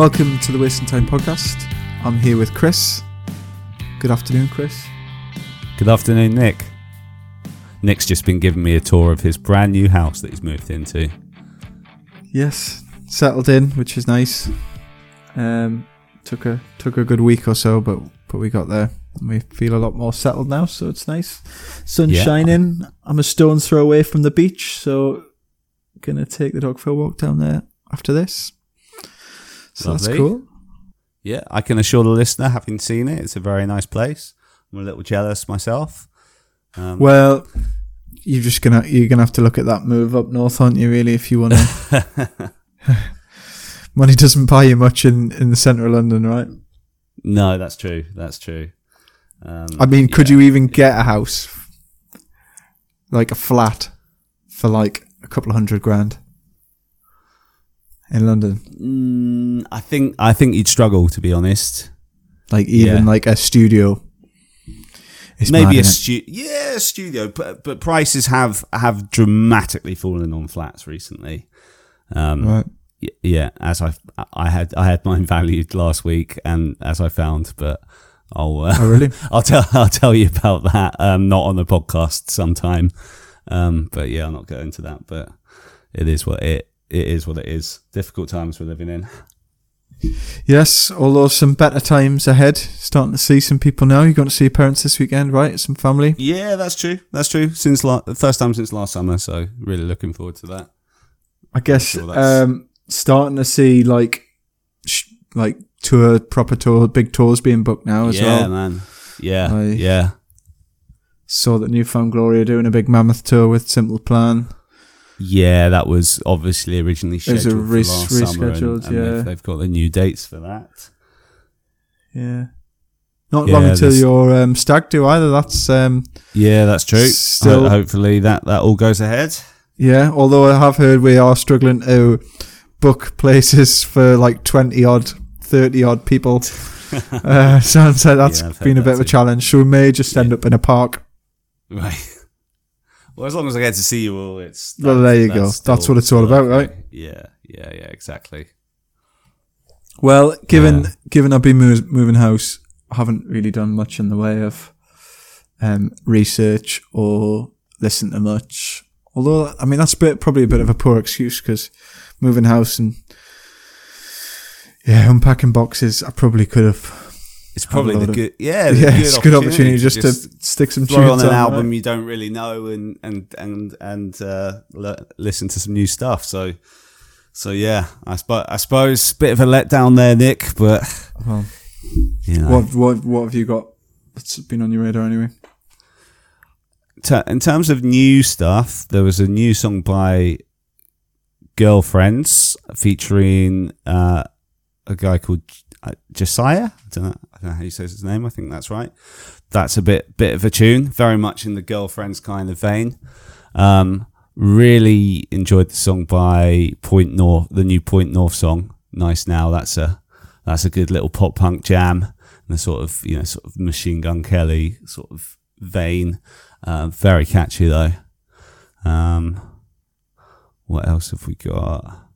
Welcome to the Wasting Time podcast. I'm here with Chris. Good afternoon, Chris. Good afternoon, Nick. Nick's just been giving me a tour of his brand new house that he's moved into. Yes, settled in, which is nice. Um, took a took a good week or so, but but we got there. And we feel a lot more settled now, so it's nice. Sun Yeah. shining. I'm a stone's throw away from the beach, so gonna take the dog for a walk down there after this. So that's cool. Yeah, I can assure the listener, having seen it, it's a very nice place. I'm a little jealous myself. Um, Well, you're just gonna you're gonna have to look at that move up north, aren't you? Really, if you want to. Money doesn't buy you much in in the centre of London, right? no, that's true. That's true. Um, I mean, could yeah. you even get a house, like a flat, for like a couple of hundred grand in London? Mm, I think I think you'd struggle to be honest. Like even Yeah. like a studio. It's mad, Maybe a studio, yeah a studio, but but prices have have dramatically fallen on flats recently. Um, right. Yeah as i i had i had mine valued last week and as i found but i'll uh, Oh really? i'll tell i'll tell you about that um not on the podcast sometime um but yeah i'll not go into that but it is what it it is what it is difficult times we're living in Yes. Although some better times ahead. Starting to see some people now. You're going to see your parents this weekend, right? Some family. yeah that's true that's true since la- the first time since last summer so really looking forward to that I guess sure um, starting to see like sh- like tour proper tour big tours being booked now as yeah well. man yeah I- yeah Saw that New Found Glory are doing a big mammoth tour with Simple Plan. Yeah, that was obviously originally scheduled a re- for last summer, and, and yeah. they've, they've got the new dates for that. Yeah. Not Yeah, long until your um, stag do either. That's um, Yeah, that's true. Still- Ho- hopefully that that all goes ahead. yeah. Although I have heard we are struggling to book places for like twenty odd, thirty odd people. uh, sounds like that's Yeah, been a that bit of a challenge. So we may just end up in a park. Right. Well, as long as I get to see you all, it's Well, there you go. That's what it's all about, right? Yeah, yeah, yeah, exactly. Well, given Yeah. given I've been move, moving house, I haven't really done much in the way of um, research or listen to much. Although, I mean, that's a bit, probably a bit of a poor excuse because moving house and yeah, unpacking boxes, I probably could have. It's probably load the of- good, yeah, the Yeah, it's a good opportunity to just, to stick some throw on an album right? you don't really know and and and and uh, l- listen to some new stuff. So, so yeah, I suppose I suppose bit of a letdown there, Nick. But Well, you know, what what what have you got that's been on your radar anyway? In terms of new stuff, there was a new song by Girlfriends featuring uh, a guy called uh, Josiah. I don't, know, I don't know how you say his name. I think that's right. That's a bit bit of a tune, very much in the Girlfriends kind of vein. Um, really enjoyed the song by Point North, the new Point North song. Nice now. That's a that's a good little pop punk jam in a sort of you know sort of Machine Gun Kelly sort of vein. Uh, very catchy though. Um, what else have we got?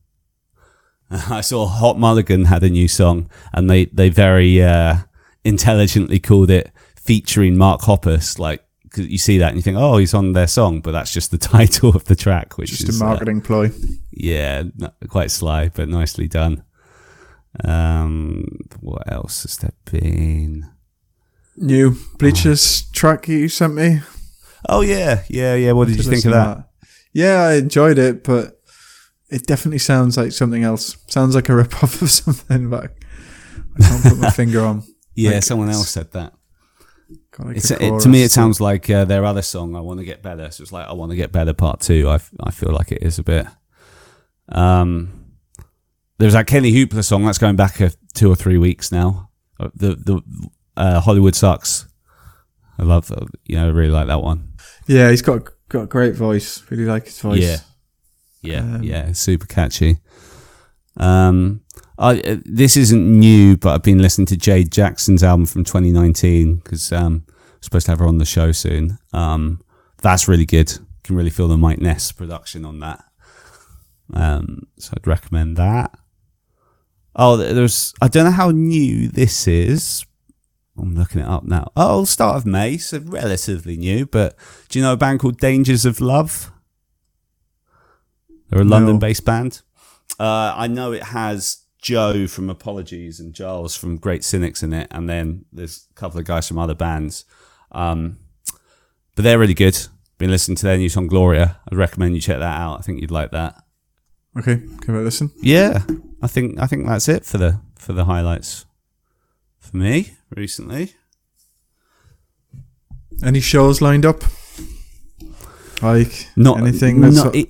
I saw Hot Mulligan had a new song, and they they very uh, intelligently called it featuring Mark Hoppus. Like 'cause you see that and you think, oh, he's on their song, but that's just the title of the track, which Just is a uh, marketing ploy. yeah, n- quite sly, but nicely done. Um, what else has there been? New Bleachers track you sent me. Oh yeah, yeah, yeah. What did you think of listen that? Yeah, I enjoyed it, but it definitely sounds like something else. Sounds like a rip off of something, but I can't put my finger on. Yeah, Like, someone else said that. It's, a it, to me, it sounds like uh, their other song, "I Want to Get Better." So it's like, "I Want to Get Better" Part Two. I, I feel like it is a bit. Um, there's that Kenny Hoopla song that's going back a, two or three weeks now. Uh, The the uh, Hollywood sucks. I love, uh, you know, I really like that one. Yeah, he's got got a great voice. Really like his voice. Yeah. Yeah, Um, yeah, super catchy. Um, I, uh, this isn't new, but I've been listening to Jade Jackson's album from 2019 because um, I'm supposed to have her on the show soon. Um, that's really good. Can really feel the Mike Ness production on that. Um, so I'd recommend that. Oh, there's. I don't know how new this is. I'm looking it up now. Oh, start of May, so relatively new. But do you know a band called Dangers of Love? They're a No. London-based band. Uh, I know it has Joe from Apologies and Giles from Great Cynics in it, and then there's a couple of guys from other bands. Um, but they're really good. Been listening to their new song Gloria. I'd recommend you check that out. I think you'd like that. Okay, give it a listen. Yeah, I think I think that's it for the for the highlights for me recently. Any shows lined up? Like Not anything that's not, it,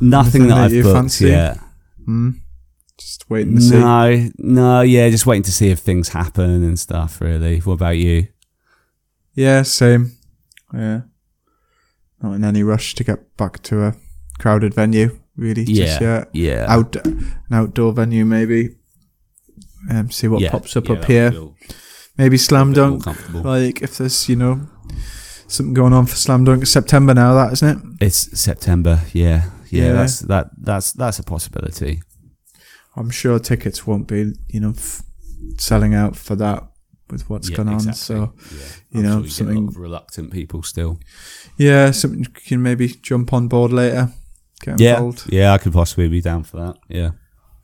nothing anything that that I've booked fancy? yet. hmm, just waiting to see. No, no, yeah, just waiting to see if things happen and stuff. Really. What about you? Yeah, same. Yeah, not in any rush to get back to a crowded venue. Really, just yeah, yet. yeah, Out an outdoor venue maybe. Um, see what Yeah, pops up yeah, up here. feel Maybe slam dunk. Like if there's you know something going on for slam dunk. It's September now, that isn't it? It's September. Yeah, yeah, Yeah. That's that. That's that's a possibility. I'm sure tickets won't be you know f- selling out for that with what's yeah, going on. exactly. So yeah. you know, sure something- reluctant people still. yeah, something you can maybe jump on board later. Get Yeah, involved. yeah, I could possibly be down for that. Yeah.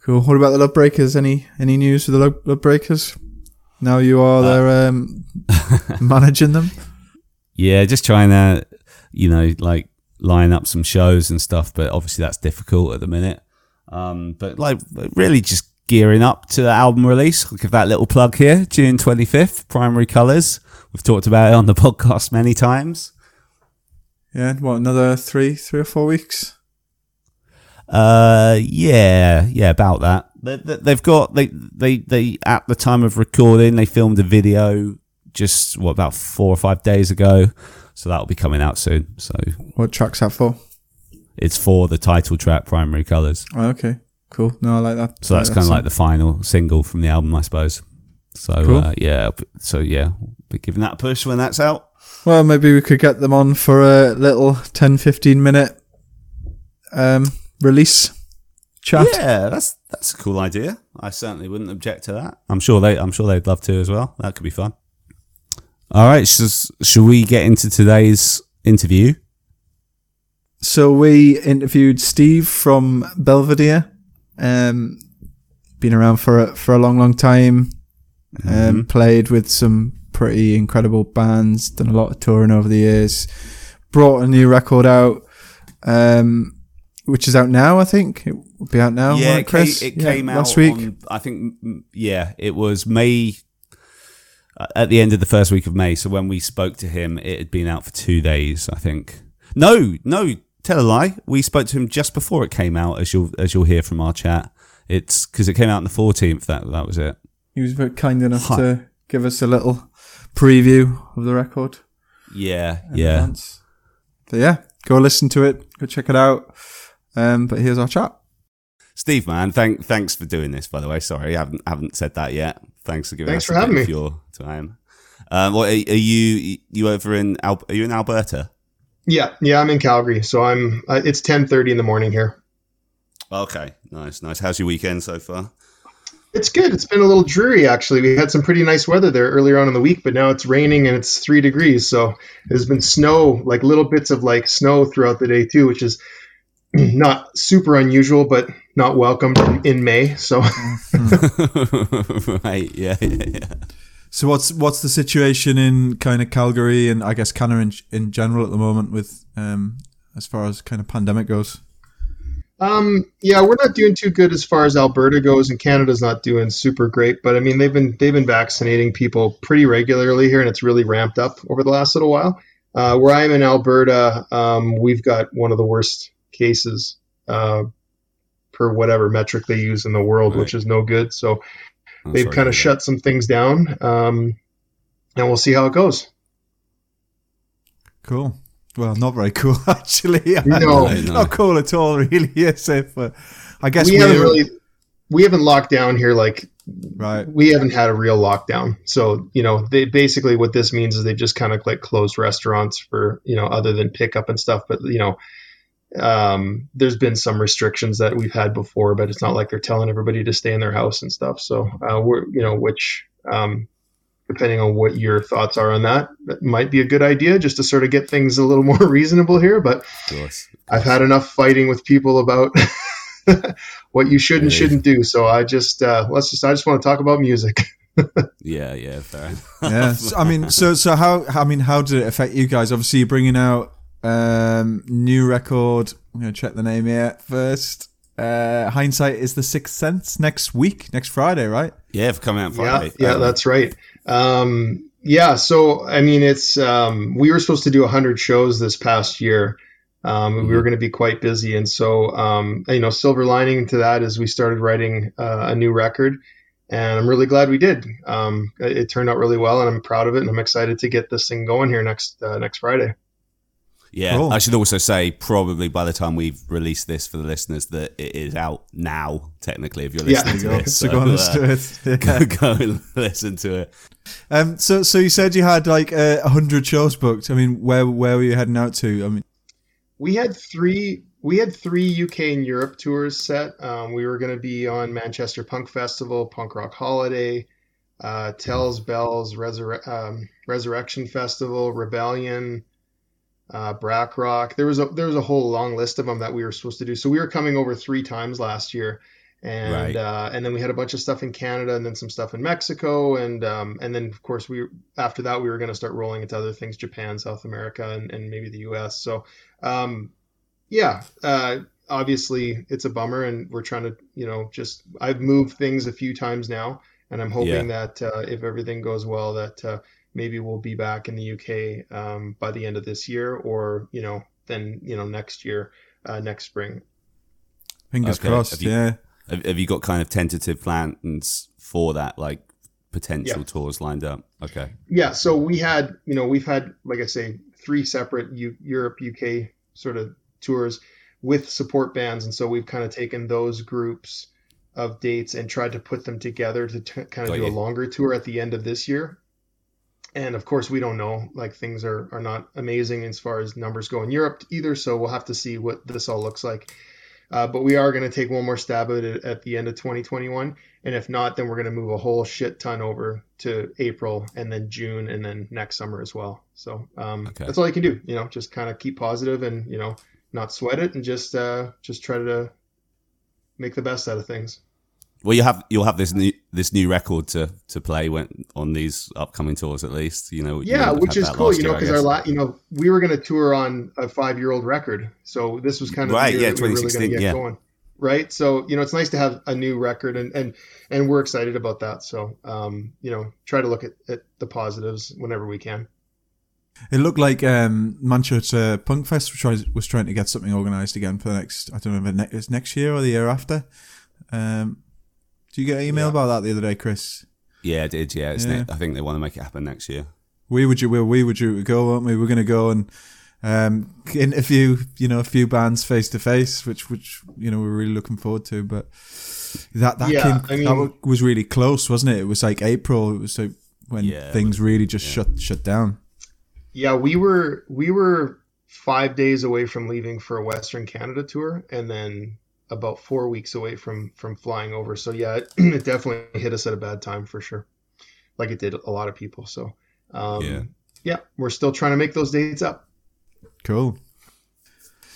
Cool. What about the Love Breakers? Any any news for the Love, love Breakers? Now you Uh, are there um, managing them. Yeah, just trying to, you know, like line up some shows and stuff, but obviously that's difficult at the minute. Um, but like really just gearing up to the album release. I'll give that little plug here. June 25th, Primary Colours. We've talked about it on the podcast many times. Yeah. What another three, three or four weeks? Uh, yeah, yeah, about that. They, they- they've got they they they at the time of recording they filmed a video just what about four or five days ago, so that'll be coming out soon. So What track's that for? It's for the title track, Primary Colors. Oh, okay. Cool. No, I like that. So that's kind of like the final single from the album, I suppose. So Cool. uh, yeah, so yeah, we'll be giving that a push when that's out. Well, maybe we could get them on for a little 10, 15 minute um, release chat. Yeah, that's that's a cool idea. I certainly wouldn't object to that. I'm sure they I'm sure they'd love to as well. That could be fun. All right, so should we get into today's interview? So we interviewed Steve from Belvedere. Um, been around for a, for a long, long time. Um, played with some pretty incredible bands. Done a lot of touring over the years. Brought a new record out, um, which is out now. I think it will be out now. yeah, won't it, came, it Yeah, came out last week. on- I think yeah, it was May uh, at the end of the first week of May. So when we spoke to him, it had been out for two days. I think. No, no, tell a lie. We spoke to him just before it came out, as you'll as you'll hear from our chat. It's because it came out on the fourteenth. That that was it. He was very kind enough Hi. to give us a little preview of the record. Yeah, yeah. advance. So yeah, go listen to it. Go check it out. Um, but here's our chat. Steve, man, thank thanks for doing this. By the way, sorry, I haven't haven't said that yet. Thanks for giving Thanks us for a bit having of me. your time. Um, what, are, are you you over in Al- are you in Alberta? Yeah, yeah, I'm in Calgary, so I'm. Uh, it's 10:30 in the morning here. Okay, nice, nice. How's your weekend so far? It's good. It's been a little dreary actually. We had some pretty nice weather there earlier on in the week, but now it's raining and it's three degrees. So there's been snow, like little bits of like snow throughout the day too, which is not super unusual, but not welcomed in May. So right, yeah, yeah, yeah. So what's what's the situation in kind of Calgary and I guess Canada in, in general at the moment with um as far as kind of pandemic goes? Um, yeah, we're not doing too good as far as Alberta goes, and Canada's not doing super great. But I mean, they've been they've been vaccinating people pretty regularly here, and it's really ramped up over the last little while. Uh, where I am in Alberta, um, we've got one of the worst cases uh, per whatever metric they use in the world, which is no good. So I'm they've kind of shut some things down, um, and we'll see how it goes. Cool. Well, not very cool actually. No. No, no. not cool at all, really. Yes, if uh, I guess we haven't really we haven't locked down here like right. we haven't had a real lockdown. So, you know, they basically what this means is they just kind of like closed restaurants for, you know, other than pickup and stuff. But, you know, um, there's been some restrictions that we've had before, but it's not like they're telling everybody to stay in their house and stuff. So uh, we're you know which um, depending on what your thoughts are on that, that might be a good idea just to sort of get things a little more reasonable here. But Of. I've had enough fighting with people about what you should and Really? shouldn't do. So I just uh, let's just I just want to talk about music. Yeah, yeah, fair. yeah. So, I mean, so so how I mean, how did it affect you guys? Obviously, you're bringing out um, new record. I'm gonna check the name here first. Uh, hindsight is the sixth sense next week, next Friday, right? yeah, for coming out Yeah, Friday. yeah, Um, that's right. Um, yeah, so I mean, it's um, we were supposed to do 100 shows this past year. Um, and We were going to be quite busy, and so um, you know, silver lining to that is we started writing uh, a new record, and I'm really glad we did. Um, it, it turned out really well, and I'm proud of it, and I'm excited to get this thing going here next uh, next Friday. Yeah, Cool. I should also say probably by the time we've released this for the listeners that it is out now. Technically, if you're listening Go, to this, so go and listen uh, to it. Yeah. go, go and listen to it. Um, so so you said you had like uh, a hundred shows booked. I mean, where where were you heading out to? I mean, we had three we had three UK and Europe tours set. Um, we were going to be on Manchester Punk Festival, Punk Rock Holiday, uh, Tells Bells, Resur- um, Resurrection Festival, Rebellion, uh, Brack Rock. There was a there was a whole long list of them that we were supposed to do. So we were coming over three times last year. And Right. uh, and then we had a bunch of stuff in Canada, and then some stuff in Mexico, and um, and then of course we after that we were going to start rolling into other things, Japan, South America, and, and maybe the U.S. So um, yeah, uh, obviously it's a bummer, and we're trying to, you know, just I've moved things a few times now, and I'm hoping that uh, if everything goes well, that uh, maybe we'll be back in the UK um, by the end of this year, or you know, then you know next year, uh, next spring. fingers Okay, crossed. have you- yeah. Have, have you got kind of tentative plans for that, like potential Yeah. tours lined up? Okay. Yeah, so we had, you know, we've had, like I say, three separate U- Europe, UK sort of tours with support bands, and so we've kind of taken those groups of dates and tried to put them together to t- kind of Got do a longer tour at the end of this year. And of course, we don't know, like things are are not amazing as far as numbers go in Europe either, so we'll have to see what this all looks like. Uh, but we are going to take one more stab at it at the end of 2021. And if not, then we're going to move a whole shit ton over to April and then June and then next summer as well. So um, Okay. that's all you can do. You know, just kind of keep positive and you know not sweat it and just uh, just try to make the best out of things. Well, you have you'll have this new this new record to to play when on these upcoming tours at least. You know. Yeah, wouldn't which is cool, you know, because our guess. la- you know we were going to tour on a five year old record, so this was kind of Right, the year yeah, that we were really going 2016, yeah. going, right? So you know, it's nice to have a new record, and and and we're excited about that. So um, you know, try to look at, at the positives whenever we can. It looked like um, Manchester Punk Fest was trying, was trying to get something organised again for the next. I don't know if it ne- it's next year or the year after. Um, do you get an email Yeah. about that the other day, Chris? Yeah, I did. Yeah, it's Yeah. ne- I think they want to make it happen next year. We would you we, we would you go, weren't we? We're going to go and um, interview you know a few bands face to face, which which you know we're really looking forward to. But that that Yeah, came I mean- that was really close, wasn't it? It was like April. It was like when Yeah, things was- really just yeah. shut shut down. Yeah, we were we were five days away from leaving for a Western Canada tour, and then about four weeks away from from flying over. So yeah, it, it definitely hit us at a bad time for sure, like it did a lot of people. So um, Yeah. yeah, we're still trying to make those dates up. Cool.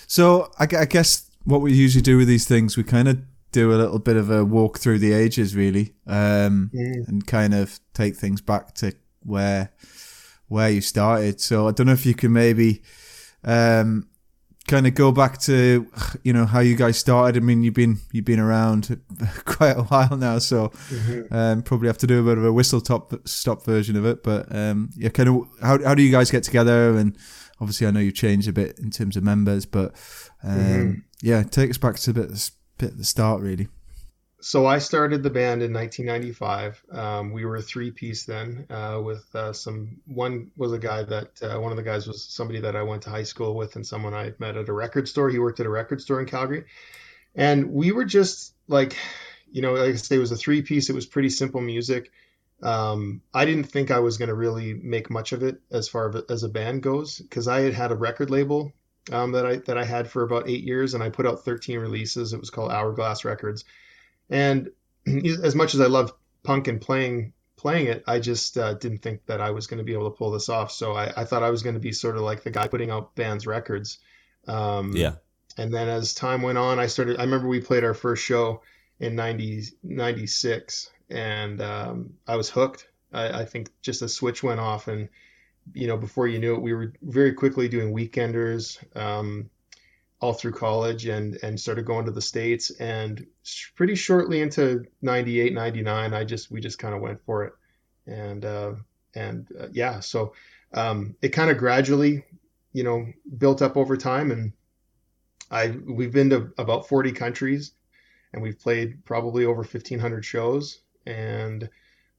So I, I guess what we usually do with these things, we kind of do a little bit of a walk through the ages, really, um, Mm. and kind of take things back to where where you started. So I don't know if you can maybe um, kind of go back to you know how you guys started. I mean, you've been you've been around quite a while now, so um, probably have to do a bit of a whistle top stop version of it. But um, yeah, kind of how how do you guys get together? And obviously, I know you've changed a bit in terms of members, but um, Mhm. yeah, take us back to a bit, bit at the start, really. So I started the band in 1995. Um, we were a three piece then, uh, with uh, some. One was a guy that uh, one of the guys was somebody that I went to high school with, and someone I met at a record store. He worked at a record store in Calgary, and we were just like, you know, like I say, it was a three piece. It was pretty simple music. Um, I didn't think I was going to really make much of it as far as a band goes, because I had had a record label um, that I that I had for about eight years, and I put out 13 releases. It was called Hourglass Records, and as much as I love punk and playing playing it, I just uh, didn't think that I was going to be able to pull this off. So I, I thought I was going to be sort of like the guy putting out bands records. Um, Yeah. and then as time went on, I started. I remember we played our first show in 90, 96, and um, I was hooked. I, I think just a switch went off, and you know, before you knew it, we were very quickly doing weekenders um, all through college, and and started going to the states. And pretty shortly into 98, 99, I just we just kind of went for it, and uh, and uh, yeah, so um, it kind of gradually, you know, built up over time, and I we've been to about 40 countries and we've played probably over 1500 shows and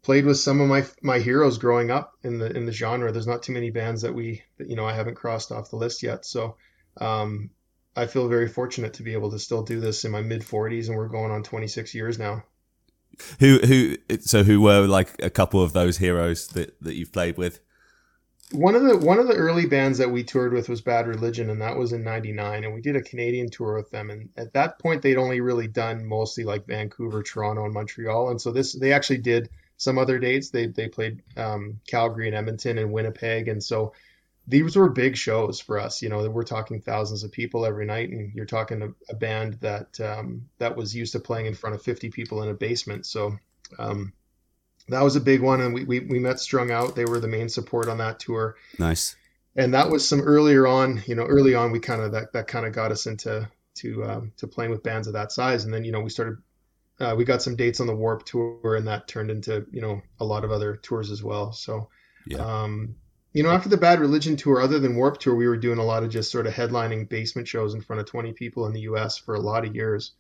played with some of my my heroes growing up in the in the genre. There's not too many bands that we that, you know I haven't crossed off the list yet. So um, I feel very fortunate to be able to still do this in my mid 40s and we're going on 26 years now Who who? So who were like a couple of those heroes that that you've played with? one of the one of the early bands that we toured with was Bad Religion, and that was in '99. And we did a Canadian tour with them. And at that point, they'd only really done mostly like Vancouver, Toronto, and Montreal. And so this they actually did some other dates. They they played um, Calgary and Edmonton and Winnipeg. And so these were big shows for us. You know, we're talking thousands of people every night, and you're talking a, a band that um, that was used to playing in front of 50 people in a basement. So. Um, that was a big one, and we, we, we met Strung Out. They were the main support on that tour Nice. and that was some earlier on you know early on we kind of that, that kind of got us into to um, to playing with bands of that size and then you know we started uh, we got some dates on the warped tour and that turned into you know a lot of other tours as well so Yeah. um, you know after the bad religion tour other than warped tour we were doing a lot of just sort of headlining basement shows in front of 20 people in the us for a lot of years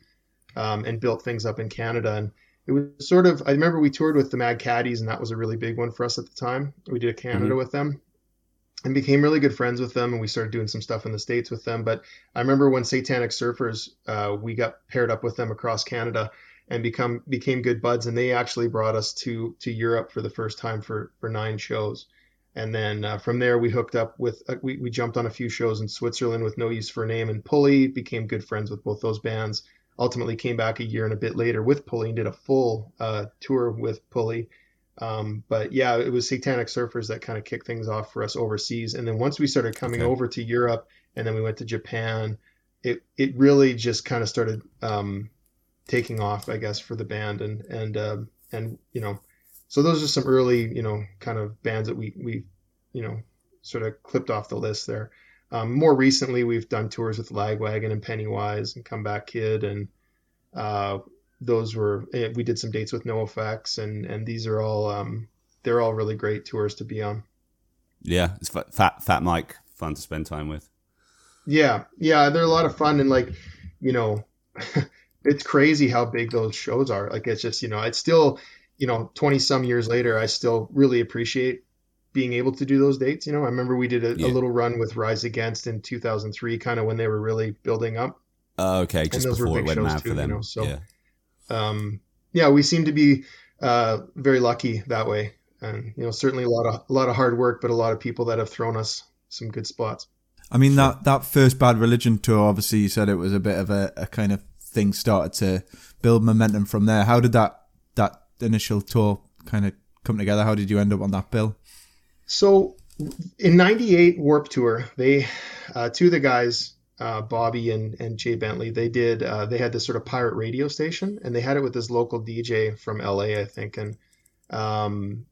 um, and built things up in canada. And it was sort of i remember we toured with the mad caddies and that was a really big one for us at the time. We did a canada with them and became really good friends with them and we started doing some stuff in the states with them. But i remember when satanic surfers uh, we got paired up with them across canada and become became good buds and they actually brought us to to europe for the first time for for nine shows and then uh, from there we hooked up with uh, we, we jumped on a few shows in switzerland with no use for a name and pulley became good friends with both those bands ultimately came back a year and a bit later with pulley and did a full uh, tour with pulley um, but yeah, it was Satanic Surfers that kind of kicked things off for us overseas. And then once we started coming Okay. over to Europe, and then we went to Japan, it it really just kind of started um, taking off, I guess, for the band. And and um and you know, so those are some early you know kind of bands that we we you know sort of clipped off the list there. Um, more recently, we've done tours with Lagwagon and Pennywise and Comeback Kid, and uh, those were eh, we did some dates with NoFX, and and these are all um, they're all really great tours to be on. Yeah. It's fat, fat Fat Mike. Fun to spend time with. Yeah, yeah, they're a lot of fun, and like you know, it's crazy how big those shows are. Like it's just you know, it's still you know, twenty some years later, I still really appreciate being able to do those dates. You know, I remember we did a, Yeah. a little run with Rise Against in 2003, kind of when they were really building up. Uh, okay, just those were before it went shows mad too, for you know, so- yeah. um, yeah, we seem to be uh, very lucky that way, and you know, certainly a lot of a lot of hard work, but a lot of people that have thrown us some good spots. I mean that that first Bad Religion tour. Obviously, you said it was a bit of a, a kind of thing started to build momentum from there. How did that that initial tour kind of come together? How did you end up on that bill? So in '98 Warped Tour, they uh, two of the guys, uh, Bobby and and Jay Bentley, they did uh, they had this sort of pirate radio station, and they had it with this local DJ from LA, I think, and um,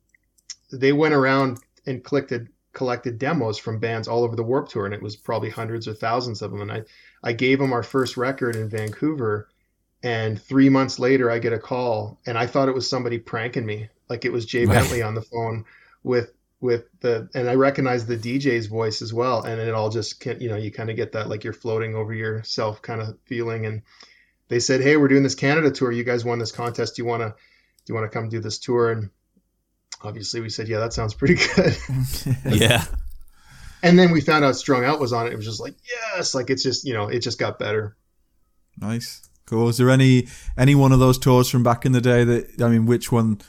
they went around and collected collected demos from bands all over the Warped Tour, and it was probably hundreds or thousands of them. And I I gave them our first record in Vancouver, and three months later, I get a call, and I thought it was somebody pranking me, like it was Jay Right. Bentley on the phone with with the and I recognized the DJ's voice as well, and it all just can, you know you kind of get that like you're floating over yourself kind of feeling. And they said, "Hey, we're doing this Canada tour. You guys won this contest. Do you want to do you want to come do this tour?" And obviously we said, "Yeah, that sounds pretty good." yeah. and then we found out Strung Out was on it. It was just like, yes, like it's just you know it just got better. Nice, cool. Is there any any one of those tours from back in the day that I mean, which one?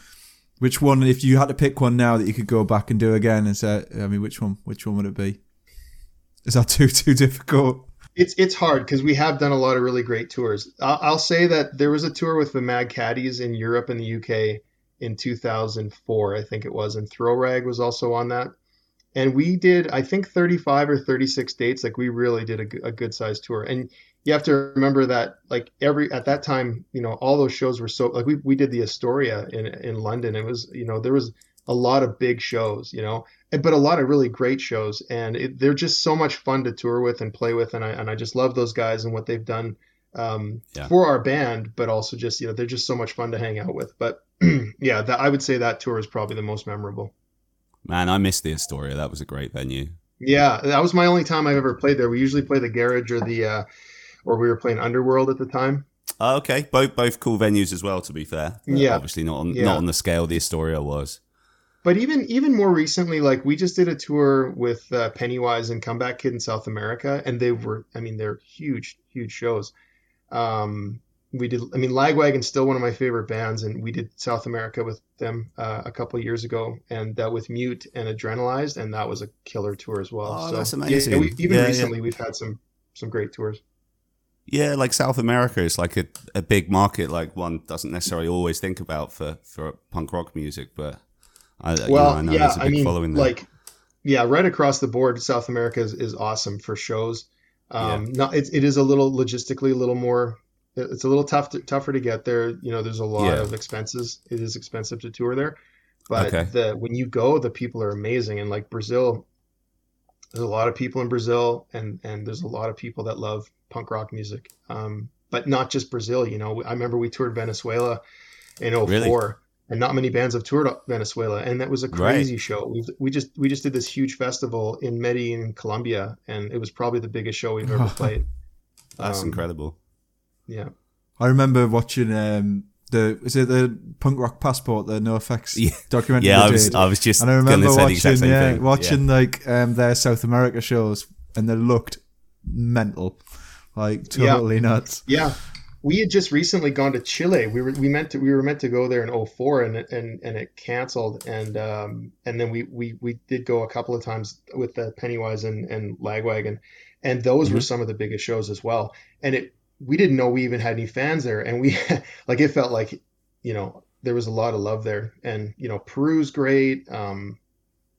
Which one? If you had to pick one now that you could go back and do again and say, I mean, which one? Which one would it be? Is that too too difficult? It's it's hard because we have done a lot of really great tours. I'll, I'll say that there was a tour with the Mad Caddies in Europe and the UK in 2004, I think it was, and Throw Rag was also on that. And we did, I think, 35 or 36 dates. Like we really did a, a good sized tour. And you have to remember that, like every at that time, you know, all those shows were so like we we did the Astoria in in London. It was, you know, there was a lot of big shows, you know, but a lot of really great shows, and it, they're just so much fun to tour with and play with, and I and I just love those guys and what they've done um, Yeah. for our band, but also just you know they're just so much fun to hang out with. But yeah, that, I would say that tour is probably the most memorable. Man, I missed the Astoria. That was a great venue. Yeah, that was my only time I've ever played there. We usually play the Garage or the uh, or we were playing Underworld at the time. Oh, okay, both both cool venues as well. To be fair, Yeah. obviously not on Yeah. not on the scale the Astoria was. But even even more recently, like we just did a tour with uh, Pennywise and Comeback Kid in South America, and they were, I mean, they're huge, huge shows. Um, we did, I mean, Lagwagon's still one of my favorite bands, and we did South America with them uh, a couple years ago, and uh, with Mute and Adrenalized, and that was a killer tour as well. Oh, so that's yeah, amazing. we, even Yeah, yeah. recently, we've had some some great tours. Yeah, like South America is like a, a big market, like one doesn't necessarily always think about for, for punk rock music, but I, you know, Well, I know yeah, there's a I big mean, following there. like, yeah, right across the board, South America is, is awesome for shows. Um, not, it, it is a little logistically a little more. It's a little tough, to, tougher to get there. You know, there's a lot Yeah. of expenses. It is expensive to tour there, but Okay. the when you go, the people are amazing. And like Brazil, there's a lot of people in Brazil, and and there's a lot of people that love punk rock music. Um, but not just Brazil. You know, I remember we toured Venezuela in 04 Really? and not many bands have toured Venezuela, and that was a Right. crazy show. We we just we just did this huge festival in Medellin, Colombia, and it was probably the biggest show we've ever played. That's um, incredible. Yeah, I remember watching um, the is it the punk rock passport the NoFX Yeah. documentary. Yeah, I was? I was just and I remember to the exact watching yeah thing. watching like um, their South America shows, and they looked mental, like Yeah. totally nuts. yeah. We had just recently gone to Chile. We were we meant to we were meant to go there in 04 and it- and and it canceled and um and then we we we did go a couple of times with the Pennywise and and Lagwagon, and those were Mhm. some of the biggest shows as well. And it we didn't know we even had any fans there, and we like it felt like you know there was a lot of love there, and you know Peru's great. Um,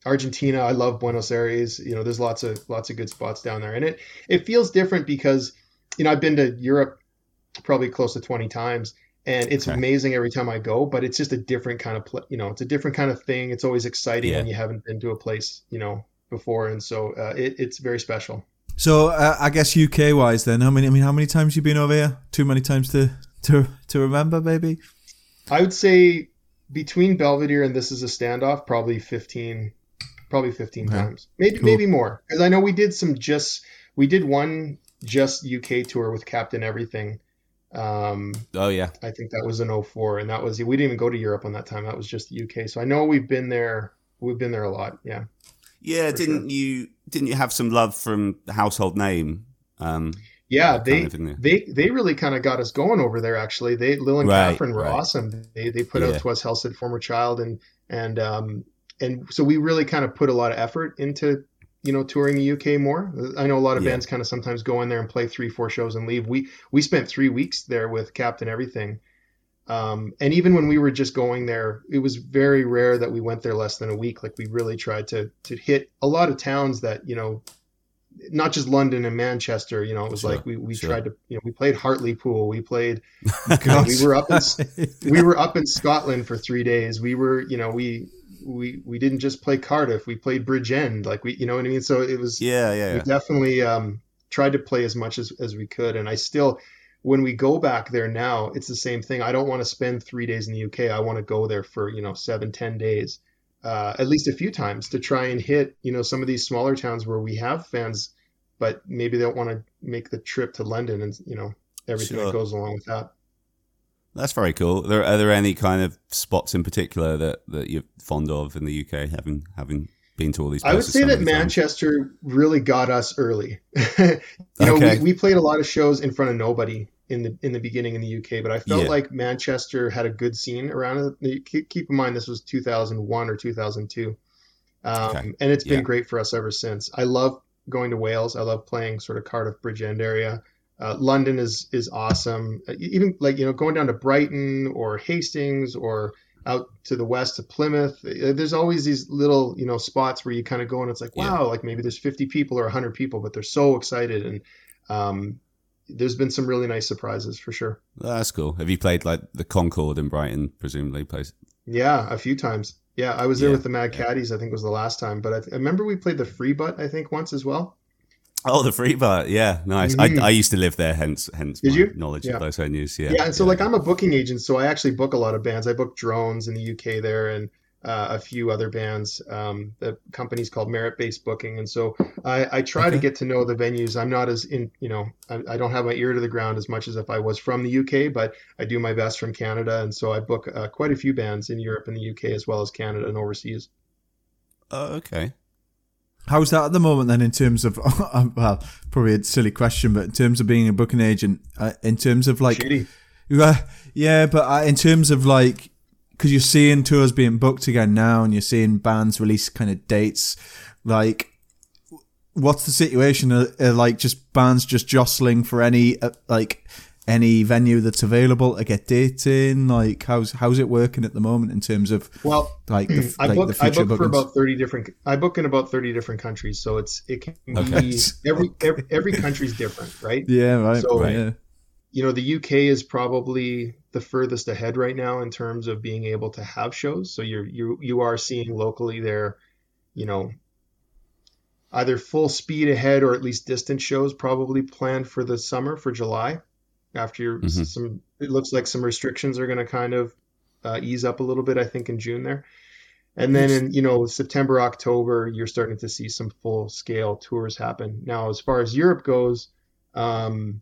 Argentina, I love Buenos Aires. You know, there's lots of lots of good spots down there, and it it feels different because you know I've been to Europe probably close to 20 times, and it's Okay. amazing every time I go. But it's just a different kind of pl- you know, it's a different kind of thing. It's always exciting Yeah. when you haven't been to a place you know before, and so uh, it, it's very special. So uh, I guess UK wise, then how many? I mean, how many times you been over here? Too many times to to to remember, maybe. I would say between Belvedere and This Is a Standoff, probably 15, probably 15 Okay. times, maybe Cool. maybe more. Because I know we did some just we did one just UK tour with Captain Everything. Um, Oh yeah, I think that was in 04, and that was we didn't even go to Europe on that time. That was just the UK. So I know we've been there. We've been there a lot. Yeah. Yeah. Didn't you didn't you have some love from the household name? Um, Yeah, kind they of, didn't they they really kind of got us going over there. Actually, they Lil and Right, Catherine were right. awesome. They they put Yeah. out Twas Helsed Former Child and and um and so we really kind of put a lot of effort into you know touring the UK more. I know a lot of Yeah. bands kind of sometimes go in there and play three four shows and leave. We we spent three weeks there with Captain Everything. Um, and even when we were just going there, it was very rare that we went there less than a week. Like we really tried to to hit a lot of towns that you know not just London and Manchester. You know, it was Sure, like we, we sure. tried to, you know, we played Hartlepool. We played, God. we were up in, we were up in Scotland for three days. We were, you know, we, we, we didn't just play Cardiff. We played Bridgend. Like we, you know what I mean? So it was, yeah, yeah, we definitely um, tried to play as much as, as we could. And I still, when we go back there now, it's the same thing. I don't want to spend three days in the UK. I want to go there for, you know, seven, ten days, uh, at least a few times to try and hit, you know, some of these smaller towns where we have fans, but maybe they don't want to make the trip to London and, you know, everything Sure. that goes along with that. That's very cool. There, are there any kind of spots in particular that, that you're fond of in the UK, having having been to all these? I would say that times? Manchester really got us early. you know, Okay. we, we played a lot of shows in front of nobody in the in the beginning in the UK, but I felt Yeah. like Manchester had a good scene around it. Keep, in mind this was 2001 or 2002, um, Okay. and it's been Yeah. great for us ever since. I love going to Wales. I love playing sort of Cardiff Bridgend area. Uh, London is is awesome. Uh, even like you know going down to Brighton or Hastings or out to the west to Plymouth. uh, There's always these little you know spots where you kind of go and it's like Yeah. wow, like maybe there's 50 people or 100 people, but they're so excited and um, there's been some really nice surprises for sure. That's cool. Have you played like the Concorde in Brighton? Presumably, plays. Yeah, a few times. Yeah, I was there Yeah, with the Mad Caddies. I think was the last time, but I, th- I remember we played the Free Butt. I think once as well. Oh, the free bar. Yeah, nice. Mhm. I, I used to live there, hence hence Did my you? knowledge Yeah. of those venues. Yeah. Yeah, and so like I'm a booking agent, so I actually book a lot of bands. I book Drones in the UK there, and uh, a few other bands. Um, the company's called Merit Based Booking, and so I, I try to get to know the venues. I'm not as in, you know, I, I don't have my ear to the ground as much as if I was from the UK, but I do my best from Canada, and so I book uh, quite a few bands in Europe and the UK as well as Canada and overseas. Oh, okay. How's that at the moment then in terms of, well, probably a silly question, but in terms of being a booking agent, uh, in terms of like. Yeah, yeah, but uh, in terms of like, because you're seeing tours being booked again now, and you're seeing bands release kind of dates, like, what's the situation? Are, are like just bands just jostling for any uh, like any venue that's available to get dates in? Like, how's how's it working at the moment in terms of Well, like the, I like book the I future book for about thirty different. I book in about thirty different countries, so it's it can Okay. be every every, every country's different, right? yeah, right. So- Right. Yeah. You know, the UK is probably the furthest ahead right now in terms of being able to have shows. So you're you you are seeing locally there, you know, either full speed ahead or at least distant shows probably planned for the summer for July. After your, Mhm. some, it looks like some restrictions are going to kind of uh, ease up a little bit. I think in June there. And then in you know September, October, you're starting to see some full scale tours happen. Now, as far as Europe goes, um,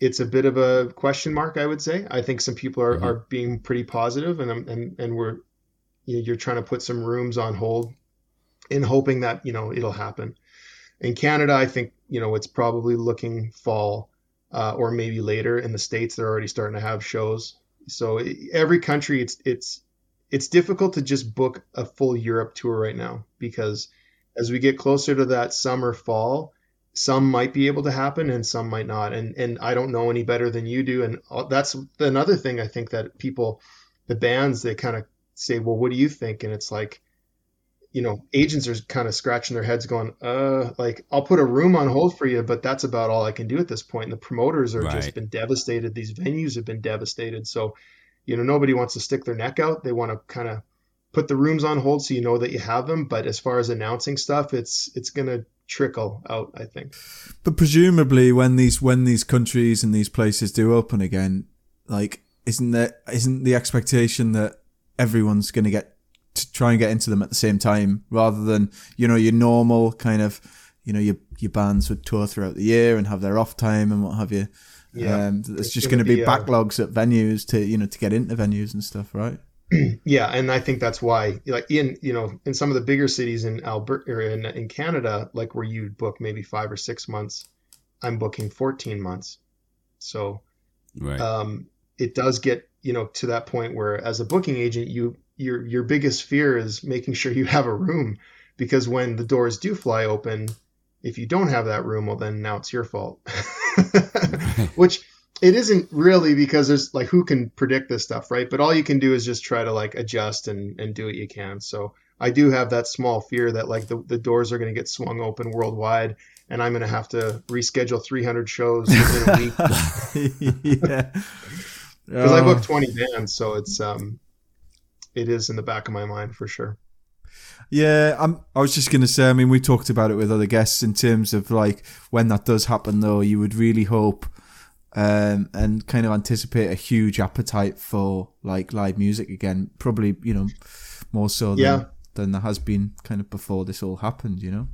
it's a bit of a question mark, I would say. I think some people are, Mhm. are being pretty positive, and and and we're you know, you're trying to put some rooms on hold in hoping that you know it'll happen. In Canada, I think you know it's probably looking fall uh, or maybe later. In the states, they're already starting to have shows. So every country, it's it's it's difficult to just book a full Europe tour right now because as we get closer to that summer fall, some might be able to happen and some might not. And and I don't know any better than you do. And uh, that's another thing I think that people, the bands, they kind of say, well, what do you think? And it's like, you know, agents are kind of scratching their heads, going, uh, like I'll put a room on hold for you, but that's about all I can do at this point. And the promoters are just been devastated. These venues have been devastated. So, you know, nobody wants to stick their neck out. They want to kind of put the rooms on hold so you know that you have them. But as far as announcing stuff, it's it's gonna trickle out. I think. But presumably, when these when these countries and these places do open again, like isn't there isn't the expectation that everyone's going to get to try and get into them at the same time, rather than you know your normal kind of you know your your bands would tour throughout the year and have their off time and what have you. Yeah. um, there's It's just gonna going to be, be, uh, backlogs at venues to you know to get into venues and stuff, right? Yeah, and I think that's why, like in you know, in some of the bigger cities in Alberta or in in Canada, like where you book maybe five or six months, I'm booking 14 months. So Right. um, it does get you know to that point where, as a booking agent, you your your biggest fear is making sure you have a room, because when the doors do fly open, if you don't have that room, well then now it's your fault. Which it isn't really because there's like who can predict this stuff, right? But all you can do is just try to like adjust and and do what you can. So I do have that small fear that like the, the doors are going to get swung open worldwide and I'm going to have to reschedule 300 shows within a week yeah. because I booked 20 bands, so it's um, it is in the back of my mind for sure. Yeah, I'm, I was just going to say, I mean, we talked about it with other guests in terms of like when that does happen, though, you would really hope um, and kind of anticipate a huge appetite for like live music again. Probably, you know, more so than, Yeah. than there has been kind of before this all happened, you know?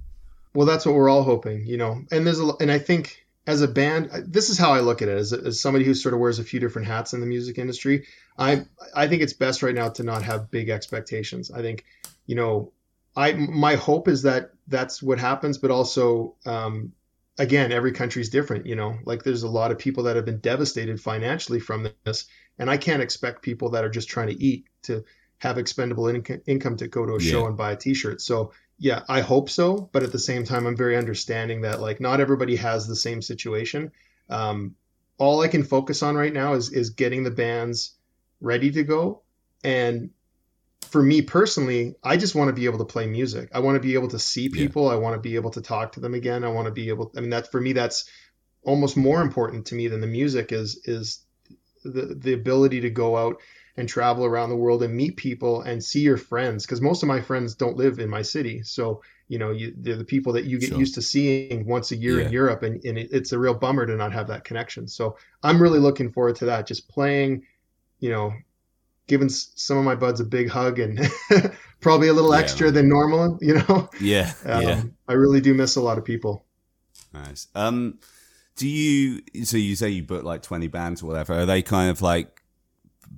Well, that's what we're all hoping, you know. And there's a, and I think as a band, this is how I look at it as, as somebody who sort of wears a few different hats in the music industry. I I think it's best right now to not have big expectations. I think, you know, I my hope is that that's what happens, but also, um, again, every country's different. You know, like there's a lot of people that have been devastated financially from this, and I can't expect people that are just trying to eat to have expendable inco- income to go to a show and buy a T-shirt. So yeah, I hope so. But at the same time, I'm very understanding that like not everybody has the same situation. Um, all I can focus on right now is is getting the bands ready to go. And for me personally, I just want to be able to play music. I want to be able to see people. Yeah. I want to be able to talk to them again. I want to be able. I mean, that for me, that's almost more important to me than the music is is the the ability to go out and travel around the world and meet people and see your friends because most of my friends don't live in my city. So you know you, they're the people that you get sure. used to seeing once a year yeah. in europe and, and it, it's a real bummer to not have that connection. So i'm really looking forward to that just playing you know giving some of my buds a big hug and probably a little yeah, extra than normal you know? Yeah um, yeah. I really do miss a lot of people. Nice. Um do you so you say you book like 20 bands or whatever. Are they kind of like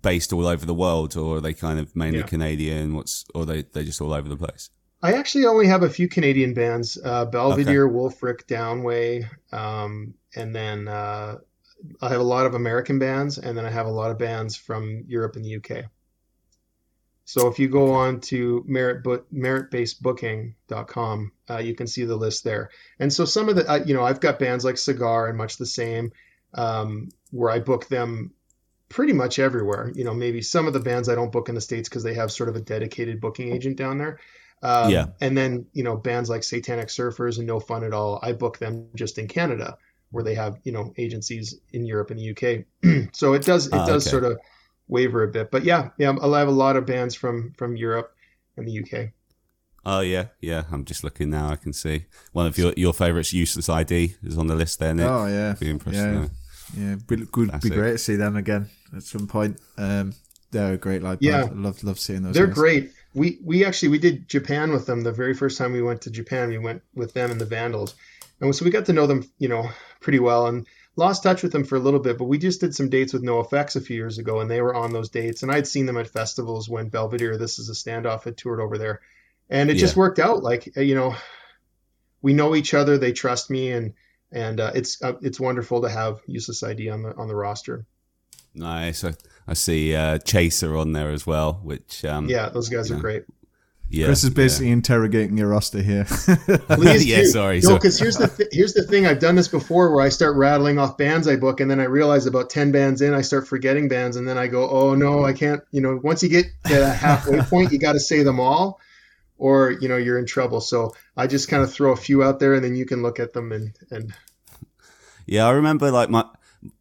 based all over the world, or are they kind of mainly yeah. Canadian? What's or they they just all over the place? I actually only have a few Canadian bands: uh, Belvedere, okay. Wolfric, Downway, um, and then uh, I have a lot of American bands, and then I have a lot of bands from Europe and the UK. So if you go on to merit book, meritbasedbooking.com, uh, you can see the list there. And so some of the, uh, you know, I've got bands like Cigar and much the same, um, where I book them pretty much everywhere. You know, maybe some of the bands I don't book in the states because they have sort of a dedicated booking agent down there. Um, yeah. And then you know bands like Satanic Surfers and No Fun at All, I book them just in Canada where they have you know agencies in Europe and the UK. so it does it uh, does okay. sort of waver a bit. But yeah, yeah, I have a lot of bands from from Europe and the UK. Oh yeah, yeah. I'm just looking now. I can see one of your your favorites, Useless ID, is on the list there. Nick. Oh yeah, be impressed. Yeah. Yeah, be, good, be great to see them again at some point. Um, they're a great live yeah. band. I love love seeing those. They're guys. great. We we actually we did Japan with them the very first time we went to Japan. We went with them and the Vandals, and so we got to know them, you know, pretty well, and lost touch with them for a little bit. But we just did some dates with NoFX a few years ago, and they were on those dates, and I'd seen them at festivals when Belvedere, this is a standoff, had toured over there, and it yeah. just worked out. Like you know, we know each other, they trust me, and and uh, it's uh, it's wonderful to have useless ID on the on the roster. Nice. I, I see uh, Chaser on there as well, which um, yeah, those guys are know. great. Yeah, Chris is basically yeah. interrogating your roster here. Please, yeah, sorry. No, because here's the th- here's the thing. I've done this before, where I start rattling off bands I book, and then I realize about ten bands in, I start forgetting bands, and then I go, oh no, I can't. You know, once you get to that halfway point, you got to say them all or you know you're in trouble. So I just kind of throw a few out there, and then you can look at them and and. Yeah, I remember like my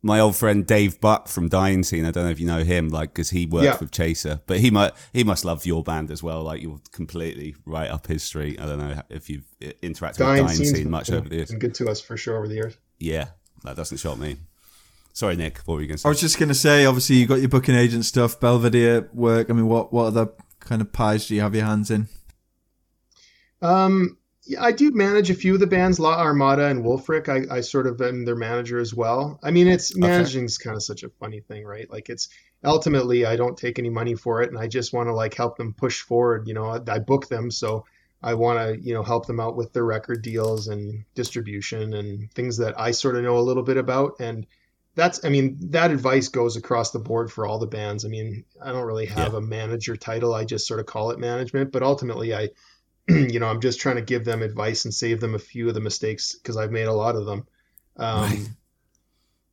my old friend Dave Buck from Dying Scene. I don't know if you know him, like because he worked yeah. with Chaser, but he might he must love your band as well. Like you're completely right up his street. I don't know if you've interacted Dying with Dying Scene much been, over the years. Been good to us for sure over the years. Yeah, that doesn't shock me. Sorry, Nick. What were you going to say? I was just going to say, obviously, you got your booking agent stuff, Belvedere work. I mean, what what other kind of pies do you have your hands in? Um, yeah, I do manage a few of the bands, La Armada and Wolfric. I, I sort of am their manager as well. I mean, it's managing is kind of such a funny thing, right? Like it's ultimately I don't take any money for it, and I just want to like help them push forward. You know, I, I book them, so I want to you know help them out with their record deals and distribution and things that I sort of know a little bit about. And that's I mean that advice goes across the board for all the bands. I mean, I don't really have yeah. a manager title. I just sort of call it management, but ultimately I you know, I'm just trying to give them advice and save them a few of the mistakes because I've made a lot of them. Um, right.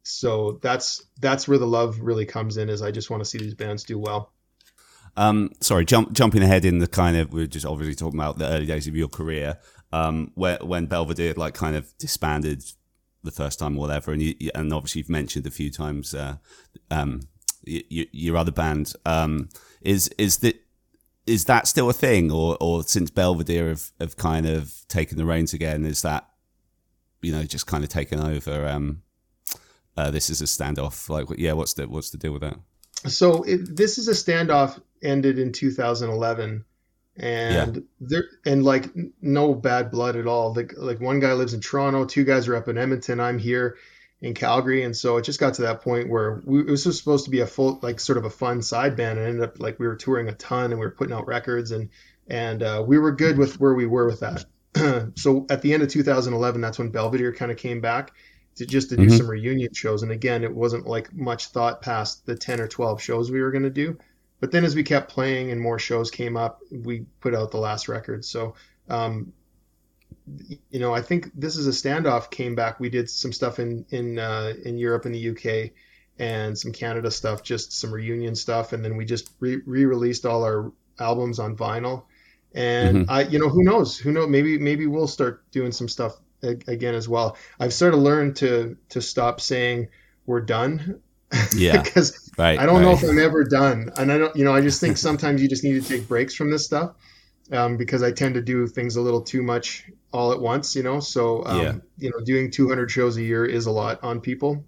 So that's that's where the love really comes in. Is I just want to see these bands do well. Um, sorry, jump, jumping ahead in the kind of we're just obviously talking about the early days of your career. Um, where when Belvedere like kind of disbanded the first time or whatever, and you, and obviously you've mentioned a few times uh, um, your other band. Um, is is that is that still a thing, or or since Belvedere have, have kind of taken the reins again, is that you know just kind of taken over? Um, uh, this is a standoff. Like, yeah, what's the what's the deal with that? So it, this is a standoff ended in 2011, and yeah. there and like no bad blood at all. Like like one guy lives in Toronto, two guys are up in Edmonton. I'm here in Calgary, and so it just got to that point where we, it was supposed to be a full, like, sort of a fun side band, and ended up like we were touring a ton and we were putting out records, and and uh, we were good with where we were with that. so at the end of 2011, that's when Belvedere kind of came back to just to do mm-hmm. some reunion shows, and again, it wasn't like much thought past the 10 or 12 shows we were going to do. But then as we kept playing and more shows came up, we put out the last record. So um, you know, I think this is a standoff came back. We did some stuff in in uh, in Europe and the UK and some Canada stuff, just some reunion stuff, and then we just re released all our albums on vinyl. And Mhm. I, you know, who knows? Who knows? Maybe maybe we'll start doing some stuff again as well. I've sort of learned to to stop saying we're done. Yeah. because Right. I don't know if I'm ever done, and I don't, you know, I just think sometimes you just need to take breaks from this stuff um, because I tend to do things a little too much all at once, you know. So, um, Yeah. you know, doing 200 shows a year is a lot on people,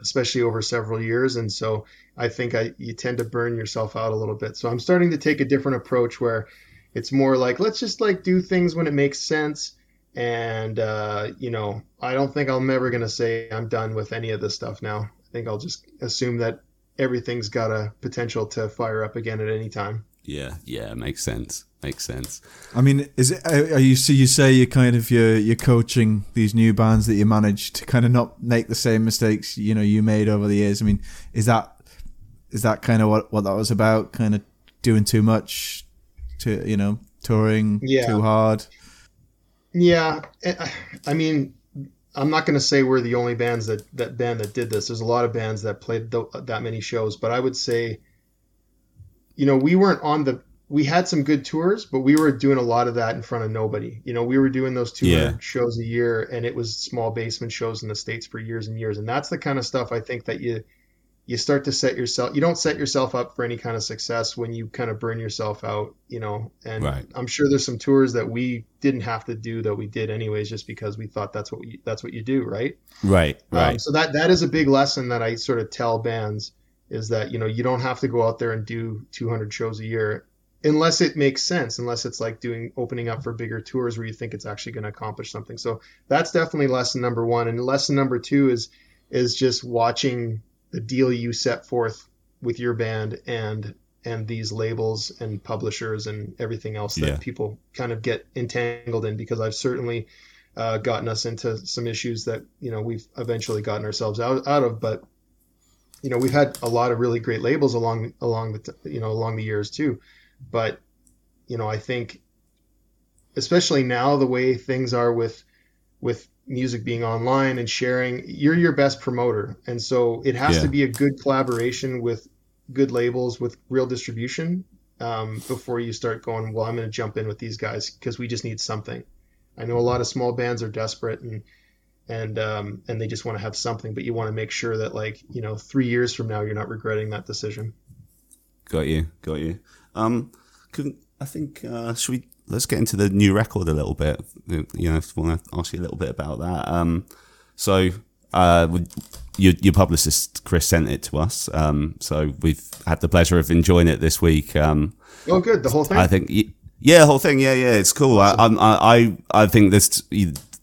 especially over several years, and so I think I you tend to burn yourself out a little bit. So I'm starting to take a different approach where it's more like let's just like do things when it makes sense. And uh, you know, I don't think I'm ever gonna say I'm done with any of this stuff now. I think I'll just assume that everything's got a potential to fire up again at any time. Yeah. Yeah. Makes sense. Makes sense. I mean, is it? Are are you? So you say you're kind of you're you're coaching these new bands that you manage to kind of not make the same mistakes you know you made over the years. I mean, is that is that kind of what what that was about? Kind of doing too much, to you know, touring Yeah. too hard. Yeah, I I mean, I'm not going to say we're the only bands that that band that did this. There's a lot of bands that played th- that many shows, but I would say, you know, we weren't on the. We had some good tours, but we were doing a lot of that in front of nobody. You know, we were doing those 200 Yeah. shows a year, and it was small basement shows in the states for years and years. And that's the kind of stuff I think that you you start to set yourself. You don't set yourself up for any kind of success when you kind of burn yourself out. You know, and Right. I'm sure there's some tours that we didn't have to do that we did anyways, just because we thought that's what we, that's what you do, right? Right. Um, Right. so that that is a big lesson that I sort of tell bands is that you know you don't have to go out there and do 200 shows a year unless it makes sense, unless it's like doing opening up for bigger tours where you think it's actually going to accomplish something. So that's definitely lesson number one, and lesson number two is is just watching the deal you set forth with your band and and these labels and publishers and everything else that Yeah. people kind of get entangled in because I've certainly uh, gotten us into some issues that you know we've eventually gotten ourselves out, out of but you know we've had a lot of really great labels along along the you know along the years too. But you know I think especially now the way things are with with music being online and sharing you're your best promoter. And so it has Yeah. to be a good collaboration with good labels with real distribution um, before you start going well i'm going to jump in with these guys because we just need something. I know a lot of small bands are desperate and and um, and they just want to have something but you want to make sure that like you know three years from now you're not regretting that decision Got you, got you. Um, can, I think uh, should we let's get into the new record a little bit. You know, want to ask you a little bit about that. Um, so uh, your your publicist Chris sent it to us. Um, so we've had the pleasure of enjoying it this week. Um, oh good the whole thing I think, y- yeah, whole thing, yeah, yeah, it's cool. I, I'm- I, I, I think this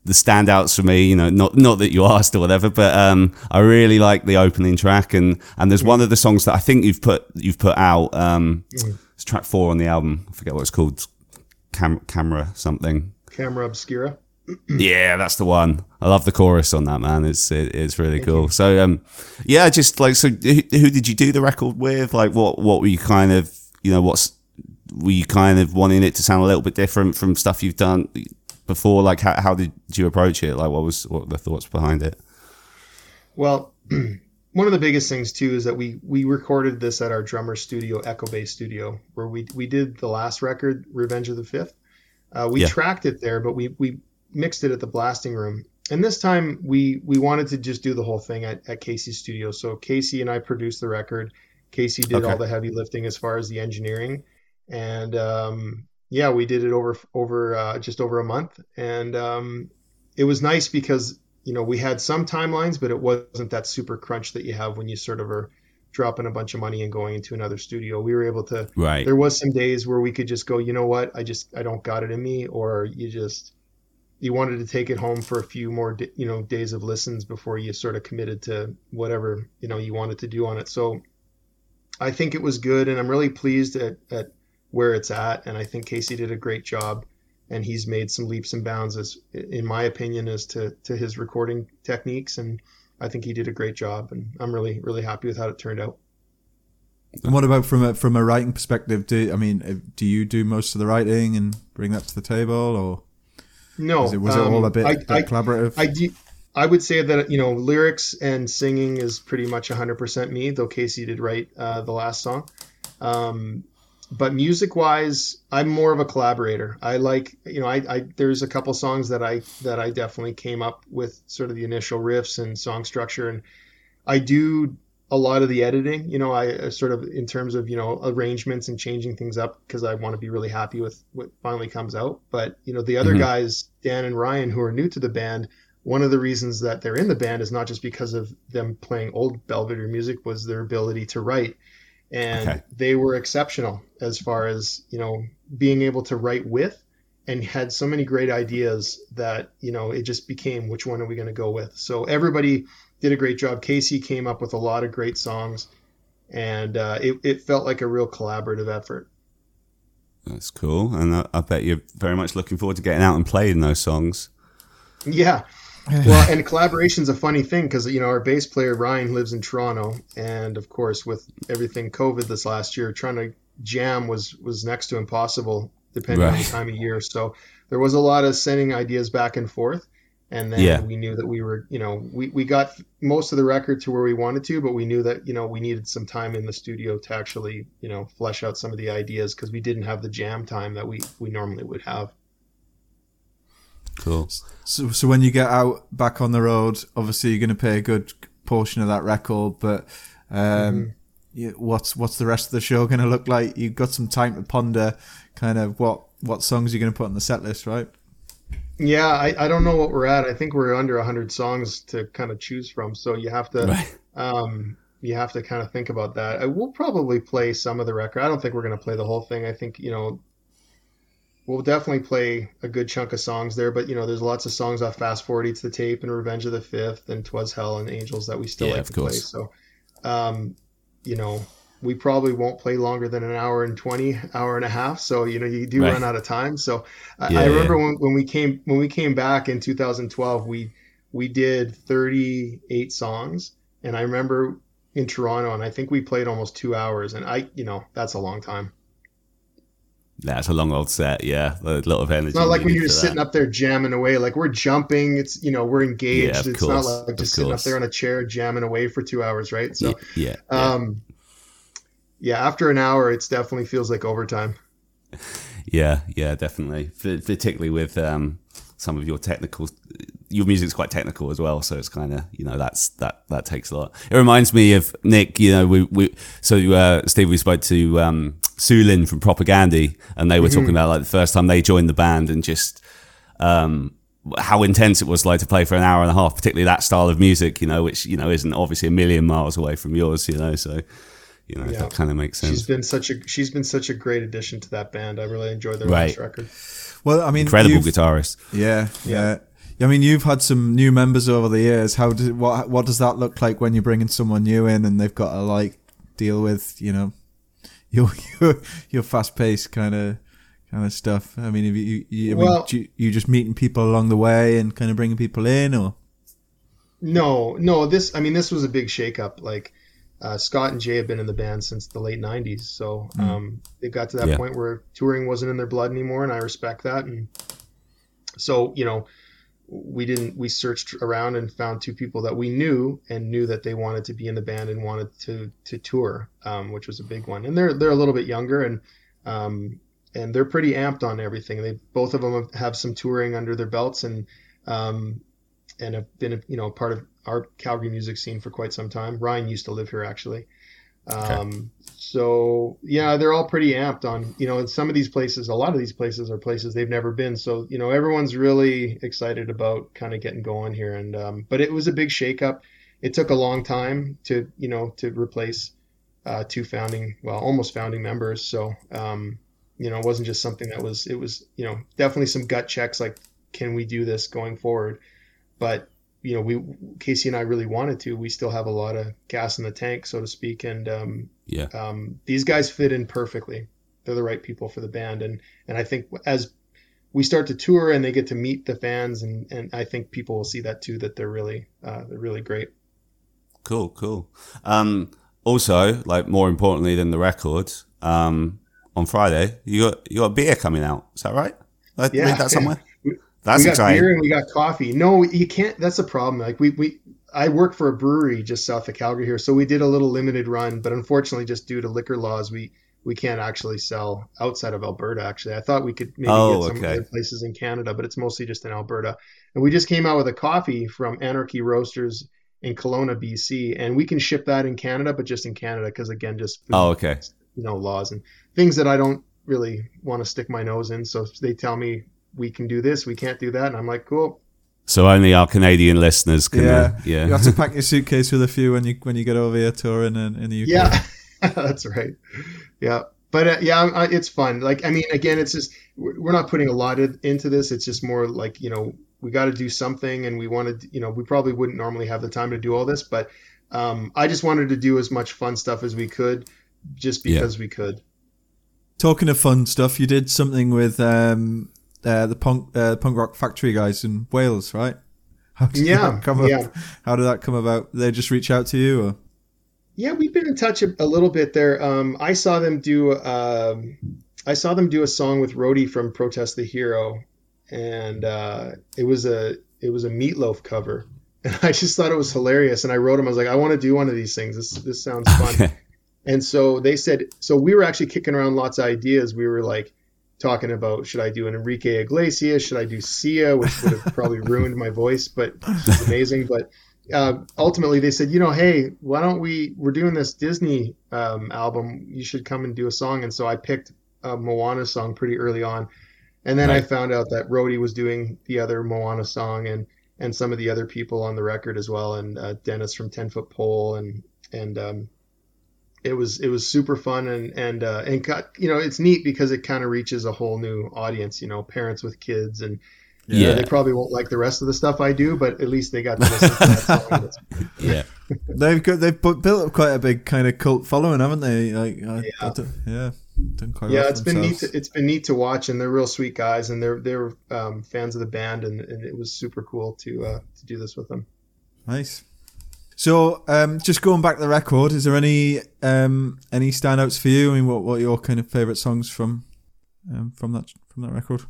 the standouts for me, you know, not not that you asked or whatever, but um, I really like the opening track, and and there's one of the songs that I think you've put you've put out. Um, it's track four on the album. I forget what it's called. Cam- camera something. camera obscura Yeah, that's the one. I love the chorus on that man. It's it, it's really cool. So um, yeah, just like so, who, who did you do the record with? Like, what what were you kind of you know what's were you kind of wanting it to sound a little bit different from stuff you've done before? Like, how how did you approach it? Like, what was what were the thoughts behind it? Well, one of the biggest things too is that we we recorded this at our drummer studio, Echo Bay Studio, where we we did the last record, Revenge of the Fifth. Uh, we Yeah. tracked it there, but we we mixed it at the blasting room. And this time we we wanted to just do the whole thing at, at Casey's studio. So Casey and I produced the record. Casey did Okay. all the heavy lifting as far as the engineering, and um, yeah, we did it over over uh, just over a month, and um, it was nice because you know we had some timelines, but it wasn't that super crunch that you have when you sort of are dropping a bunch of money and going into another studio. We were able to. Right. There was some days where we could just go, you know what, I just I don't got it in me, or you just you wanted to take it home for a few more you know days of listens before you sort of committed to whatever you know you wanted to do on it. So I think it was good, and I'm really pleased at, at where it's at. And I think Casey did a great job, and he's made some leaps and bounds, as in my opinion, as to to his recording techniques. And I think he did a great job, and I'm really really happy with how it turned out. And what about from a from a writing perspective? Do I mean, do you do most of the writing and bring that to the table, or No, was it, was um, it all a bit, I, bit I, collaborative? I do. I would say that you know lyrics and singing is pretty much 100% me. Though Casey did write uh, the last song, um, but music wise, I'm more of a collaborator. I like you know I, I there's a couple songs that I that I definitely came up with sort of the initial riffs and song structure, and I do a lot of the editing. You know I uh, sort of in terms of you know arrangements and changing things up because I want to be really happy with what finally comes out. But you know the other Mhm. guys, Dan and Ryan, who are new to the band one of the reasons that they're in the band is not just because of them playing old Belvedere music was their ability to write and Okay. they were exceptional as far as you know being able to write with and had so many great ideas that you know it just became which one are we going to go with so everybody did a great job casey came up with a lot of great songs and uh, it, it felt like a real collaborative effort That's cool, and I, I bet you're very much looking forward to getting out and playing those songs. Yeah. Well, and collaboration's a funny thing because you know our bass player Ryan lives in Toronto, and of course with everything COVID this last year, trying to jam was was next to impossible depending on the time of year. So there was a lot of sending ideas back and forth, and then Yeah. we knew that we were, you know, we we got most of the record to where we wanted to, but we knew that you know we needed some time in the studio to actually you know flesh out some of the ideas because we didn't have the jam time that we we normally would have. Cool. So, so when you get out back on the road, obviously you're going to pay a good portion of that record, but um, you, what's what's the rest of the show going to look like? You've got some time to ponder, kind of what what songs you're going to put on the set list, right? Yeah, I, I don't know what we're at. I think we're under 100 songs to kind of choose from. So you have to Right. um, you have to kind of think about that. I will probably play some of the record. I don't think we're going to play the whole thing. I think, you know, we'll definitely play a good chunk of songs there, but you know, there's lots of songs off Fast Forward Eats the Tape and Revenge of the Fifth and Twas Hell and Angels that we still Yeah, like to play. So, um, you know, we probably won't play longer than an hour and 20 hour and a half so you know you do Right. run out of time so I, I remember yeah. when, when we came when we came back in 2012 we we did 38 songs and i remember in toronto and i think we played almost two hours and i you know that's a long time That's a long old set. Yeah, a lot of energy. it's not like when you're for just that. sitting up there jamming away like we're jumping it's you know we're engaged Yeah, of it's course, not like just sitting up there on a chair jamming away for two hours right so yeah, yeah. um yeah after an hour it's definitely feels like overtime Yeah, yeah, definitely. F- particularly with um, some of your technical, your music's quite technical as well. So it's kind of you know that's that that takes a lot. It reminds me of Nick. You know, we we so uh, Steve, we spoke to um, Sulynn from Propagandhi, and they were talking about like the first time they joined the band and just um, how intense it was like to play for an hour and a half, particularly that style of music. You know, which you know isn't obviously a million miles away from yours. You know, so you know Yeah. that kind of makes sense. She's been such a she's been such a great addition to that band. I really enjoyed their Right. last record. Well, I mean, Incredible you've- guitarist. Yeah, Yeah. Yeah. I mean, you've had some new members over the years. How does what what does that look like when you're bringing someone new in and they've got to like deal with you know your your, your fast paced kind of kind of stuff? I mean, have you you, I mean, Well- do you, you just meeting people along the way and kind of bringing people in, or No, no, this I mean this was a big shakeup. Like uh, Scott and Jay have been in the band since the late '90s, so um, they got to that Yeah. point where touring wasn't in their blood anymore, and I respect that. And so you know, we didn't we searched around and found two people that we knew and knew that they wanted to be in the band and wanted to to tour, um, which was a big one. And they're they're a little bit younger and um, and they're pretty amped on everything. They both of them have, some touring under their belts and um, and have been you know part of our Calgary music scene for quite some time. Ryan used to live here actually. Um, so yeah, they're all pretty amped on, you know, in some of these places, a lot of these places are places they've never been. So, you know, everyone's really excited about kind of getting going here. And, um, but it was a big shakeup. It took a long time to, you know, to replace, uh, two founding, well, almost founding members. So, um, you know, it wasn't just something that was, it was, you know, definitely some gut checks like, can we do this going forward? But you know, we Casey and I really wanted to. We still have a lot of gas in the tank, so to speak, and um, Yeah. um, these guys fit in perfectly. They're the right people for the band, and and I think as we start to tour and they get to meet the fans, and and I think people will see that too that they're really uh, they're really great. Cool, cool. Um, also, like more importantly than the records, um, on Friday you got you got beer coming out. Is that right? I Yeah, read that somewhere. That's we got exciting. beer and we got coffee. No, you can't. That's the problem. Like we we. I work for a brewery just south of Calgary here, so we did a little limited run, but unfortunately, just due to liquor laws, we we can't actually sell outside of Alberta. Actually, I thought we could maybe Oh, get some okay. other places in Canada, but it's mostly just in Alberta. And we just came out with a coffee from Anarchy Roasters in Kelowna, BC, and we can ship that in Canada, but just in Canada because again, just Oh, okay. you know laws and things that I don't really want to stick my nose in. So they tell me we can do this, we can't do that, and I'm like, cool. So only our Canadian listeners can. Yeah. Uh, yeah. You have to pack your suitcase with a few when you when you get over here touring in, in the UK. Yeah, that's right. Yeah, but uh, yeah, I, it's fun. Like, I mean, again, it's just we're we're not putting a lot of, into this. It's just more like you know we got to do something, and we wanted, you know, we probably wouldn't normally have the time to do all this, but um, I just wanted to do as much fun stuff as we could, just Yeah. because we could. Talking of fun stuff, you did something with um, uh, the punk uh, punk rock factory guys in Wales, right? How did Yeah, that come up? yeah. How did that come about? Did they just reach out to you, or Yeah, we've been in touch a, a little bit there. Um, I saw them do um, I saw them do a song with Rody from Protest the Hero, and uh, it was a it was a Meatloaf cover, and I just thought it was hilarious. And I wrote them. I was like, I want to do one of these things. This this sounds fun. Okay. And so they said, so we were actually kicking around lots of ideas. We were like talking about should I do an Enrique Iglesias? Should I do Sia, which would have probably ruined my voice, but it's amazing. But uh, ultimately, they said, you know, hey, why don't we? We're doing this Disney um, album. You should come and do a song. And so I picked a Moana song pretty early on, and then I found out that Rody was doing the other Moana song and and some of the other people on the record as well, and uh, Dennis from Ten Foot Pole and and um, it was it was super fun and and uh, and got, you know it's neat because it kind of reaches a whole new audience. You know, parents with kids and you know, Yeah. they probably won't like the rest of the stuff I do, but at least they got to listen to that song. Yeah. they've got they've bu- built up quite a big kind of cult following, haven't they? Like, I, Yeah. I don't- yeah, done quite yeah, well for it's been neat. To, it's been neat to watch, and they're real sweet guys, and they're they're um, fans of the band, and, and it was super cool to uh, to do this with them. Nice. So, um, just going back to the record, is there any um, any standouts for you? I mean, what what are your kind of favorite songs from um, from that from that record?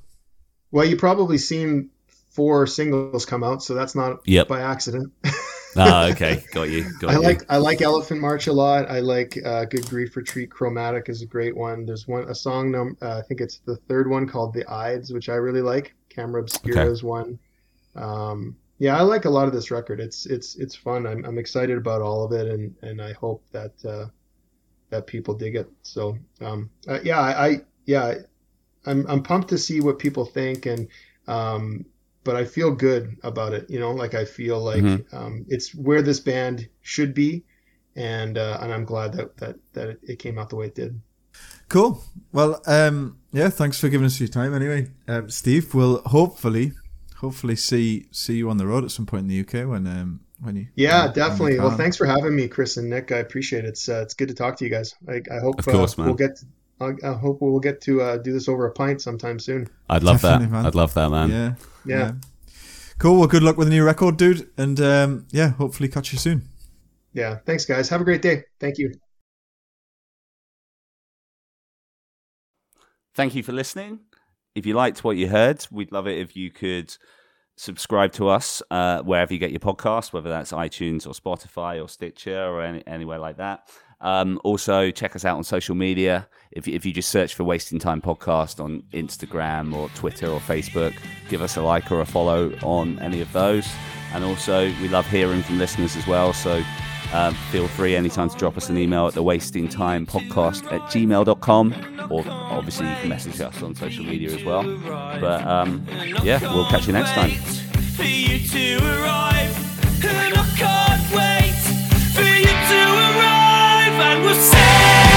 Well, you've probably seen four singles come out, so that's not Yep. by accident. Ah, okay. Got you. Got I you. like I like Elephant March a lot. I like uh, Good Grief Retreat. Chromatic is a great one. There's one a song num- uh, I think it's the third one called The Ides, which I really like. Camera Obscura Okay. is one. Um, yeah, I like a lot of this record. It's it's it's fun. I'm I'm excited about all of it, and and I hope that uh, that people dig it. So um, uh, yeah, I, I yeah, I'm I'm pumped to see what people think, and um, but I feel good about it. You know, like I feel like Mhm. um, it's where this band should be, and uh, and I'm glad that that that it, it came out the way it did. Cool. Well, um, yeah, thanks for giving us your time. Anyway, um, Steve, we'll hopefully hopefully see see you on the road at some point in the UK when um when you Yeah, when you definitely. Well, thanks for having me, Chris and Nick. I appreciate it. It's uh, it's good to talk to you guys. I, I hope Of course, uh, man. we'll get. I, I hope we'll get to uh, do this over a pint sometime soon. I'd love that. Man. I'd love that, man. Yeah, Yeah. Cool. Well, good luck with the new record, dude, and um, yeah, hopefully catch you soon. Yeah. Thanks, guys. Have a great day. Thank you. Thank you for listening. If you liked what you heard, we'd love it if you could subscribe to us uh, wherever you get your podcast, whether that's iTunes or Spotify or Stitcher or any, anywhere like that. Um, also, check us out on social media. If, if you just search for Wasting Time Podcast on Instagram or Twitter or Facebook, give us a like or a follow on any of those. And also, we love hearing from listeners as well. So uh, feel free anytime to drop us an email at the wasting time podcast at gmail.com or obviously you can message us on social media as well. But um, yeah we'll catch you next time. For you to arrive and I can't wait for you to arrive. And we'll say